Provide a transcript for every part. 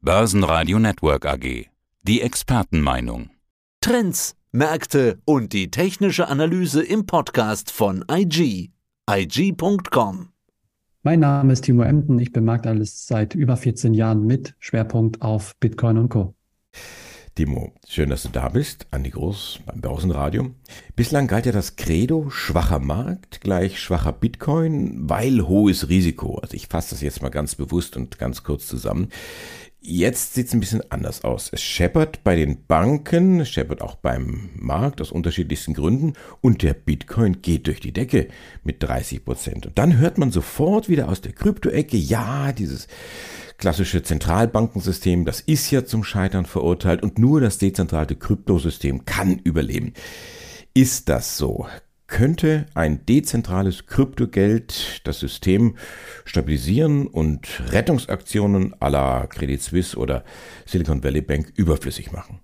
Börsenradio Network AG. Die Expertenmeinung. Trends, Märkte und die technische Analyse im Podcast von IG. IG.com. Mein Name ist Timo Emden. Ich bin Marktanalyst seit über 14 Jahren mit Schwerpunkt auf Bitcoin und Co. Timo, schön, dass du da bist. Andi Groß beim Börsenradio. Bislang galt ja das Credo, schwacher Markt gleich schwacher Bitcoin, weil hohes Risiko. Also ich fasse das jetzt mal ganz bewusst und ganz kurz zusammen. Jetzt sieht es ein bisschen anders aus. Es scheppert bei den Banken, es scheppert auch beim Markt aus unterschiedlichsten Gründen und der Bitcoin geht durch die Decke mit 30 Prozent. Und dann hört man sofort wieder aus der Kryptoecke, ja, dieses klassische Zentralbankensystem, das ist ja zum Scheitern verurteilt und nur das dezentrale Kryptosystem kann überleben. Ist das so? Könnte ein dezentrales Kryptogeld das System stabilisieren und Rettungsaktionen à la Credit Suisse oder Silicon Valley Bank überflüssig machen?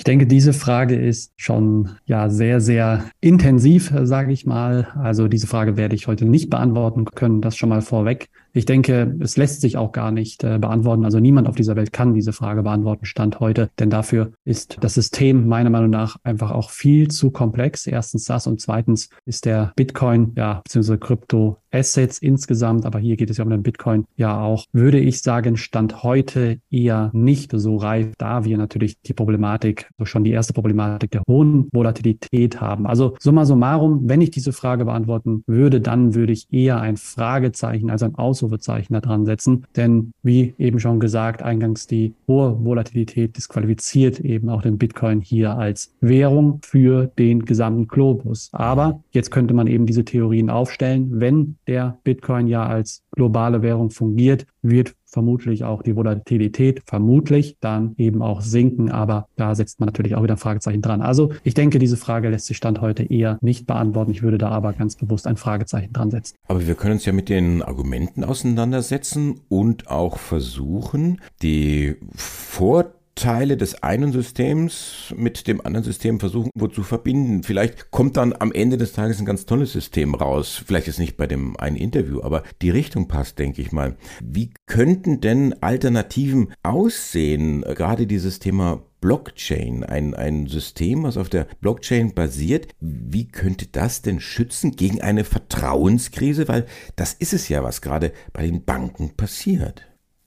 Ich denke, diese Frage ist schon ja sehr, sehr intensiv, sage ich mal. Also diese Frage werde ich heute nicht beantworten können, das schon mal vorweg. Ich denke, es lässt sich auch gar nicht äh, beantworten. Also niemand auf dieser Welt kann diese Frage beantworten, Stand heute. Denn dafür ist das System meiner Meinung nach einfach auch viel zu komplex. Erstens das und zweitens ist der Bitcoin, ja, beziehungsweise Krypto Assets insgesamt, aber hier geht es ja um den Bitcoin ja auch, würde ich sagen, Stand heute eher nicht so reif, da wir natürlich die Problematik, so schon die erste Problematik der hohen Volatilität haben. Also summa summarum, wenn ich diese Frage beantworten würde, dann würde ich eher ein Fragezeichen, also ein Aus Ausrufezeichen da dran setzen. Denn wie eben schon gesagt, eingangs die hohe Volatilität disqualifiziert eben auch den Bitcoin hier als Währung für den gesamten Globus. Aber jetzt könnte man eben diese Theorien aufstellen, wenn der Bitcoin ja als globale Währung fungiert, wird vermutlich auch die Volatilität vermutlich dann eben auch sinken. Aber da setzt man natürlich auch wieder ein Fragezeichen dran. Also ich denke, diese Frage lässt sich Stand heute eher nicht beantworten. Ich würde da aber ganz bewusst ein Fragezeichen dran setzen. Aber wir können uns ja mit den Argumenten auseinandersetzen und auch versuchen, die Vorteile Teile des einen Systems mit dem anderen System versuchen wo zu verbinden. Vielleicht kommt dann am Ende des Tages ein ganz tolles System raus. Vielleicht jetzt nicht bei dem einen Interview, aber die Richtung passt, denke ich mal. Wie könnten denn Alternativen aussehen? Gerade dieses Thema Blockchain, ein, ein System, was auf der Blockchain basiert. Wie könnte das denn schützen gegen eine Vertrauenskrise? Weil das ist es ja, was gerade bei den Banken passiert.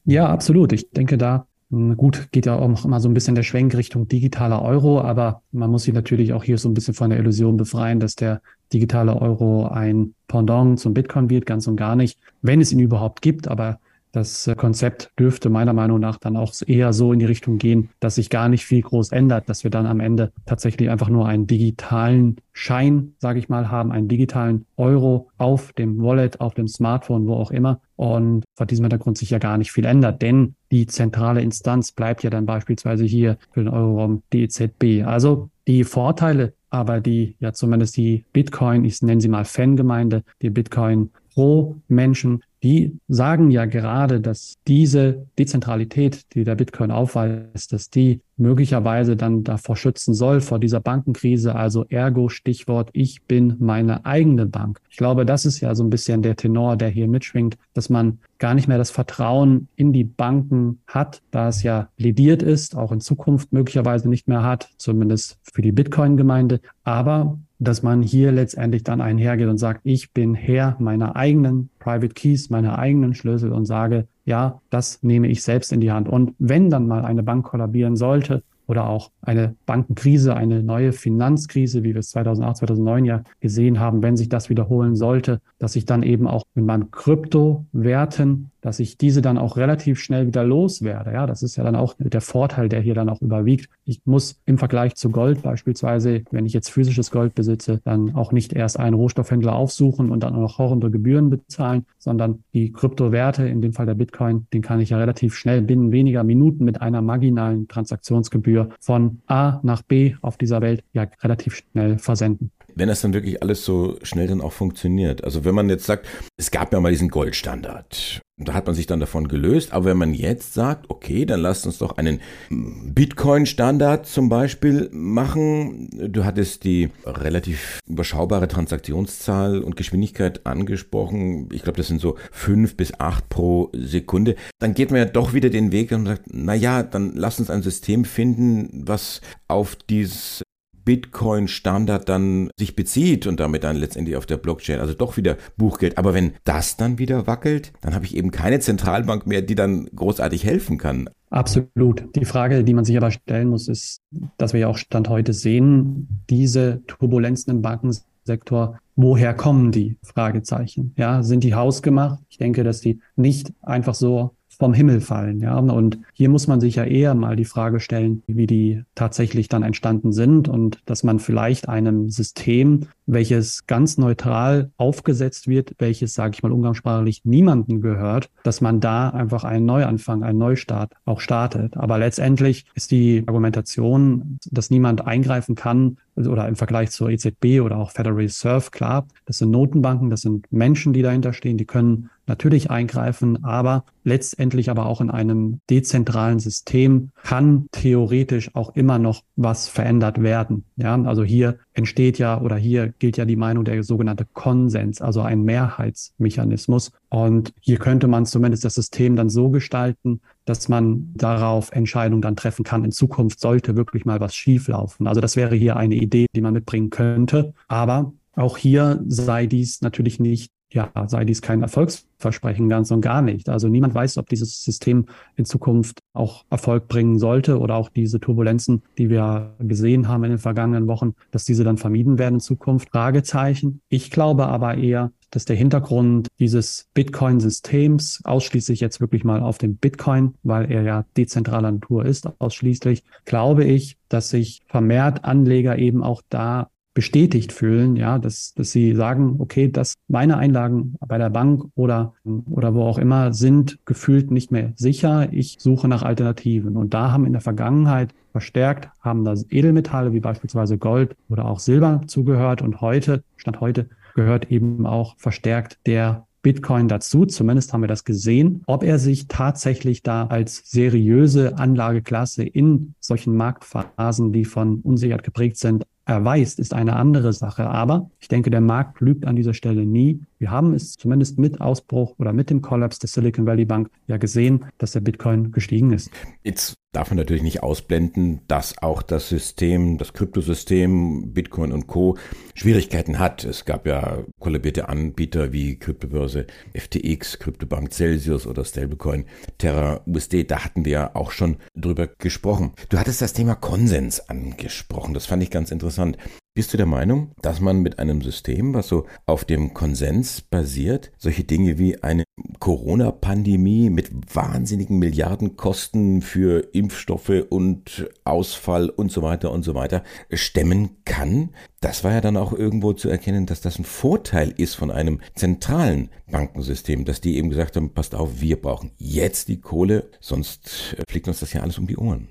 Ja, absolut. Ich denke, da Gut, geht ja auch noch immer so ein bisschen der Schwenk Richtung digitaler Euro, aber man muss sich natürlich auch hier so ein bisschen von der Illusion befreien, dass der digitale Euro ein Pendant zum Bitcoin wird, ganz und gar nicht, wenn es ihn überhaupt gibt. Aber das äh, Konzept dürfte meiner Meinung nach dann auch eher so in die Richtung gehen, dass sich gar nicht viel groß ändert, dass wir dann am Ende tatsächlich einfach nur einen digitalen Schein, sage ich mal, haben, einen digitalen Euro auf dem Wallet, auf dem Smartphone, wo auch immer. Und vor diesem Hintergrund sich ja gar nicht viel ändert, denn die zentrale Instanz bleibt ja dann beispielsweise hier für den Euroraum die EZB. Also die Vorteile aber die ja zumindest die Bitcoin, ich nenne sie mal Fangemeinde, die Bitcoin Pro Menschen die sagen ja gerade, dass diese Dezentralität, die der Bitcoin aufweist, dass die möglicherweise dann davor schützen soll, vor dieser Bankenkrise. Also ergo Stichwort, ich bin meine eigene Bank. Ich glaube, das ist ja so ein bisschen der Tenor, der hier mitschwingt, dass man gar nicht mehr das Vertrauen in die Banken hat, da es ja lediert ist, auch in Zukunft möglicherweise nicht mehr hat, zumindest für die Bitcoin-Gemeinde. Aber dass man hier letztendlich dann einhergeht und sagt, ich bin Herr meiner eigenen Private Keys, meiner eigenen Schlüssel und sage, ja, das nehme ich selbst in die Hand. Und wenn dann mal eine Bank kollabieren sollte, oder auch eine Bankenkrise, eine neue Finanzkrise, wie wir es 2008, 2009 ja gesehen haben, wenn sich das wiederholen sollte, dass ich dann eben auch mit meinem Kryptowerten dass ich diese dann auch relativ schnell wieder loswerde. Ja, das ist ja dann auch der Vorteil, der hier dann auch überwiegt. Ich muss im Vergleich zu Gold beispielsweise, wenn ich jetzt physisches Gold besitze, dann auch nicht erst einen Rohstoffhändler aufsuchen und dann noch horrende Gebühren bezahlen, sondern die Kryptowerte, in dem Fall der Bitcoin, den kann ich ja relativ schnell binnen weniger Minuten mit einer marginalen Transaktionsgebühr von A nach B auf dieser Welt ja relativ schnell versenden. wenn das dann wirklich alles so schnell dann auch funktioniert. Also wenn man jetzt sagt, es gab ja mal diesen Goldstandard. Da hat man sich dann davon gelöst. Aber wenn man jetzt sagt, okay, dann lasst uns doch einen Bitcoin-Standard zum Beispiel machen. Du hattest die relativ überschaubare Transaktionszahl und Geschwindigkeit angesprochen. Ich glaube, das sind so fünf bis acht pro Sekunde. Dann geht man ja doch wieder den Weg und sagt, na ja, dann lass uns ein System finden, was auf dieses Bitcoin-Standard dann sich bezieht und damit dann letztendlich auf der Blockchain, also doch wieder Buchgeld. Aber wenn das dann wieder wackelt, dann habe ich eben keine Zentralbank mehr, die dann großartig helfen kann. Absolut. Die Frage, die man sich aber stellen muss, ist, dass wir ja auch Stand heute sehen, diese Turbulenzen im Bankensektor, woher kommen die? Fragezeichen. Ja, sind die hausgemacht? Ich denke, dass die nicht einfach so vom Himmel fallen. Ja, und hier muss man sich ja eher mal die Frage stellen, wie die tatsächlich dann entstanden sind und dass man vielleicht einem System, welches ganz neutral aufgesetzt wird, welches, sage ich mal umgangssprachlich, niemanden gehört, dass man da einfach einen Neuanfang, einen Neustart auch startet. Aber letztendlich ist die Argumentation, dass niemand eingreifen kann, oder im Vergleich zur EZB oder auch Federal Reserve, klar, das sind Notenbanken, das sind Menschen, die dahinter stehen, die können natürlich eingreifen, aber letztendlich aber auch in einem dezentralen System kann theoretisch auch immer noch was verändert werden. Ja, also hier entsteht ja oder hier gilt ja die Meinung der sogenannte Konsens, also ein Mehrheitsmechanismus. Und hier könnte man zumindest das System dann so gestalten, dass man darauf Entscheidungen dann treffen kann. In Zukunft sollte wirklich mal was schieflaufen. Also das wäre hier eine Idee, die man mitbringen könnte. Aber auch hier sei dies natürlich nicht ja, sei dies kein Erfolgsversprechen ganz und gar nicht. Also niemand weiß, ob dieses System in Zukunft auch Erfolg bringen sollte oder auch diese Turbulenzen, die wir gesehen haben in den vergangenen Wochen, dass diese dann vermieden werden in Zukunft. Fragezeichen. Ich glaube aber eher, dass der Hintergrund dieses Bitcoin-Systems ausschließlich jetzt wirklich mal auf dem Bitcoin, weil er ja dezentraler Natur ist, ausschließlich, glaube ich, dass sich vermehrt Anleger eben auch da bestätigt fühlen, ja, dass, dass sie sagen, okay, dass meine Einlagen bei der Bank oder, oder wo auch immer sind gefühlt nicht mehr sicher. Ich suche nach Alternativen. Und da haben in der Vergangenheit verstärkt, haben da Edelmetalle wie beispielsweise Gold oder auch Silber zugehört. Und heute, Stand heute, gehört eben auch verstärkt der Bitcoin dazu. Zumindest haben wir das gesehen. Ob er sich tatsächlich da als seriöse Anlageklasse in solchen Marktphasen, die von Unsicherheit geprägt sind, erweist, ist eine andere Sache. Aber ich denke, der Markt lügt an dieser Stelle nie. Wir haben es zumindest mit Ausbruch oder mit dem Kollaps der Silicon Valley Bank ja gesehen, dass der Bitcoin gestiegen ist. Jetzt darf man natürlich nicht ausblenden, dass auch das System, das Kryptosystem, Bitcoin und Co. Schwierigkeiten hat. Es gab ja kollabierte Anbieter wie Kryptobörse FTX, Kryptobank Celsius oder Stablecoin Terra USD. Da hatten wir ja auch schon drüber gesprochen. Du hattest das Thema Konsens angesprochen. Das fand ich ganz interessant. Bist du der Meinung, dass man mit einem System, was so auf dem Konsens basiert, solche Dinge wie eine Corona-Pandemie mit wahnsinnigen Milliardenkosten für Impfstoffe und Ausfall und so weiter und so weiter stemmen kann? Das war ja dann auch irgendwo zu erkennen, dass das ein Vorteil ist von einem zentralen Bankensystem, dass die eben gesagt haben, passt auf, wir brauchen jetzt die Kohle, sonst fliegt uns das ja alles um die Ohren.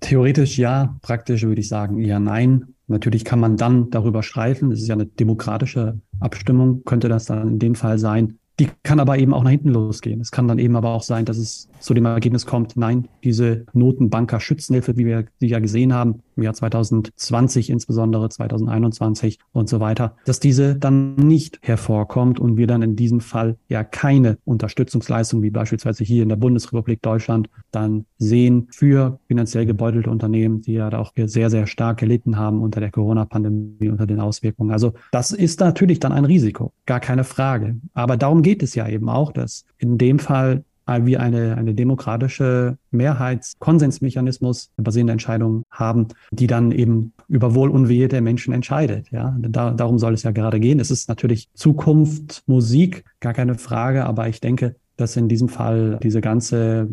Theoretisch ja, praktisch würde ich sagen eher nein. Natürlich kann man dann darüber streiten. Es ist ja eine demokratische Abstimmung, könnte das dann in dem Fall sein. Die kann aber eben auch nach hinten losgehen. Es kann dann eben aber auch sein, dass es zu dem Ergebnis kommt, nein, diese Notenbanker Schützenhilfe, wie wir sie ja gesehen haben, im Jahr 2020 insbesondere, 2021 und so weiter, dass diese dann nicht hervorkommt und wir dann in diesem Fall ja keine Unterstützungsleistung, wie beispielsweise hier in der Bundesrepublik Deutschland, dann sehen für finanziell gebeutelte Unternehmen, die ja auch sehr, sehr stark gelitten haben unter der Corona-Pandemie, unter den Auswirkungen. Also das ist natürlich dann ein Risiko, gar keine Frage. Aber darum geht es ja eben auch, dass in dem Fall wie eine, eine demokratische Mehrheitskonsensmechanismus basierende Entscheidung haben, die dann eben über Wohl und Wehe der Menschen entscheidet. Ja, da, darum soll es ja gerade gehen. Es ist natürlich Zukunft, Musik, gar keine Frage, aber ich denke, dass in diesem Fall diese ganze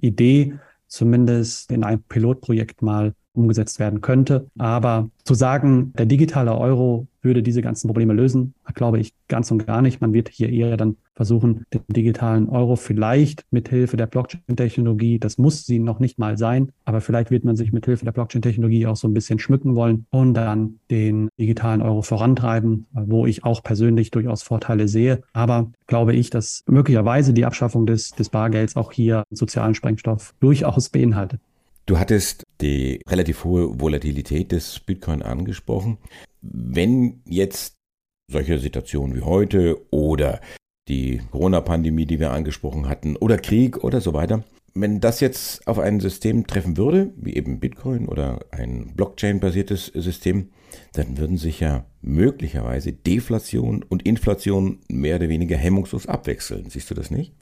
Idee zumindest in einem Pilotprojekt mal umgesetzt werden könnte. Aber zu sagen, der digitale Euro würde diese ganzen Probleme lösen, glaube ich ganz und gar nicht. Man wird hier eher dann versuchen, den digitalen Euro vielleicht mit Hilfe der Blockchain-Technologie, das muss sie noch nicht mal sein, aber vielleicht wird man sich mit Hilfe der Blockchain-Technologie auch so ein bisschen schmücken wollen und dann den digitalen Euro vorantreiben, wo ich auch persönlich durchaus Vorteile sehe. Aber glaube ich, dass möglicherweise die Abschaffung des, des Bargelds auch hier sozialen Sprengstoff durchaus beinhaltet. Du hattest die relativ hohe Volatilität des Bitcoin angesprochen. Wenn jetzt solche Situationen wie heute oder die Corona-Pandemie, die wir angesprochen hatten, oder Krieg oder so weiter. Wenn das jetzt auf ein System treffen würde, wie eben Bitcoin oder ein Blockchain-basiertes System, dann würden sich ja möglicherweise Deflation und Inflation mehr oder weniger hemmungslos abwechseln. Siehst du das nicht?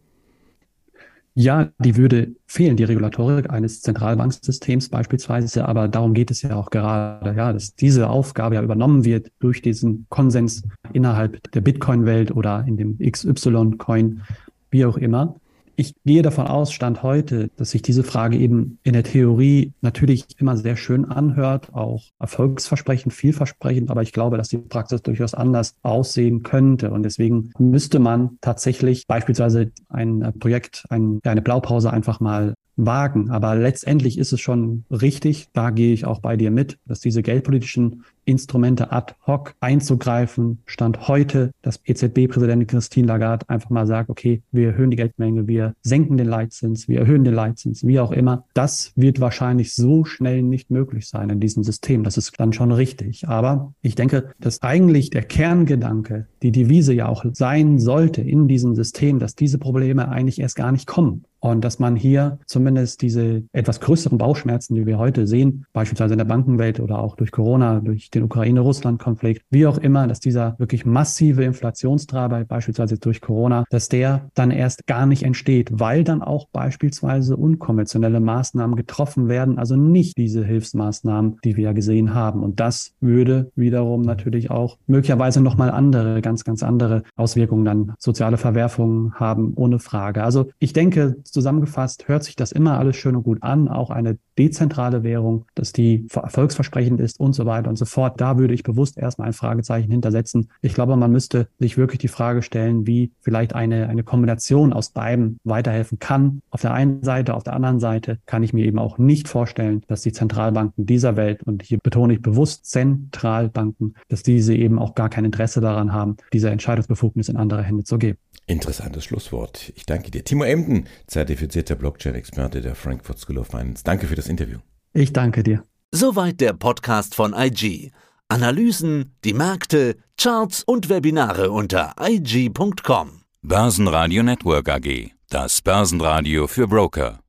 Ja, die würde fehlen, die Regulatorik eines Zentralbanksystems beispielsweise, aber darum geht es ja auch gerade, ja, dass diese Aufgabe ja übernommen wird durch diesen Konsens innerhalb der Bitcoin-Welt oder in dem XY-Coin, wie auch immer. Ich gehe davon aus, Stand heute, dass sich diese Frage eben in der Theorie natürlich immer sehr schön anhört, auch erfolgsversprechend, vielversprechend, aber ich glaube, dass die Praxis durchaus anders aussehen könnte. Und deswegen müsste man tatsächlich beispielsweise ein Projekt, ein, eine Blaupause einfach mal wagen. Aber letztendlich ist es schon richtig, da gehe ich auch bei dir mit, dass diese geldpolitischen Instrumente ad hoc einzugreifen, Stand heute, dass EZB-Präsidentin Christine Lagarde einfach mal sagt, okay, wir erhöhen die Geldmenge, wir senken den Leitzins, wir erhöhen den Leitzins, wie auch immer. Das wird wahrscheinlich so schnell nicht möglich sein in diesem System. Das ist dann schon richtig. Aber ich denke, dass eigentlich der Kerngedanke, die Devise ja auch sein sollte in diesem System, dass diese Probleme eigentlich erst gar nicht kommen. Und dass man hier zumindest diese etwas größeren Bauchschmerzen, die wir heute sehen, beispielsweise in der Bankenwelt oder auch durch Corona, durch den Ukraine-Russland-Konflikt, wie auch immer, dass dieser wirklich massive Inflationstreiber, beispielsweise durch Corona, dass der dann erst gar nicht entsteht, weil dann auch beispielsweise unkonventionelle Maßnahmen getroffen werden, also nicht diese Hilfsmaßnahmen, die wir ja gesehen haben. Und das würde wiederum natürlich auch möglicherweise nochmal andere, ganz, ganz andere Auswirkungen dann soziale Verwerfungen haben, ohne Frage. Also ich denke, zusammengefasst hört sich das immer alles schön und gut an, auch eine dezentrale Währung, dass die erfolgsversprechend ist und so weiter und so fort. Da würde ich bewusst erstmal ein Fragezeichen hintersetzen. Ich glaube, man müsste sich wirklich die Frage stellen, wie vielleicht eine, eine Kombination aus beiden weiterhelfen kann. Auf der einen Seite, auf der anderen Seite kann ich mir eben auch nicht vorstellen, dass die Zentralbanken dieser Welt, und hier betone ich bewusst Zentralbanken, dass diese eben auch gar kein Interesse daran haben, diese Entscheidungsbefugnis in andere Hände zu geben. Interessantes Schlusswort. Ich danke dir. Timo Emden, zertifizierter Blockchain-Experte der Frankfurt School of Finance. Danke für das Interview. Ich danke dir. Soweit der Podcast von IG. Analysen, die Märkte, Charts und Webinare unter IG.com. Börsenradio Network AG. Das Börsenradio für Broker.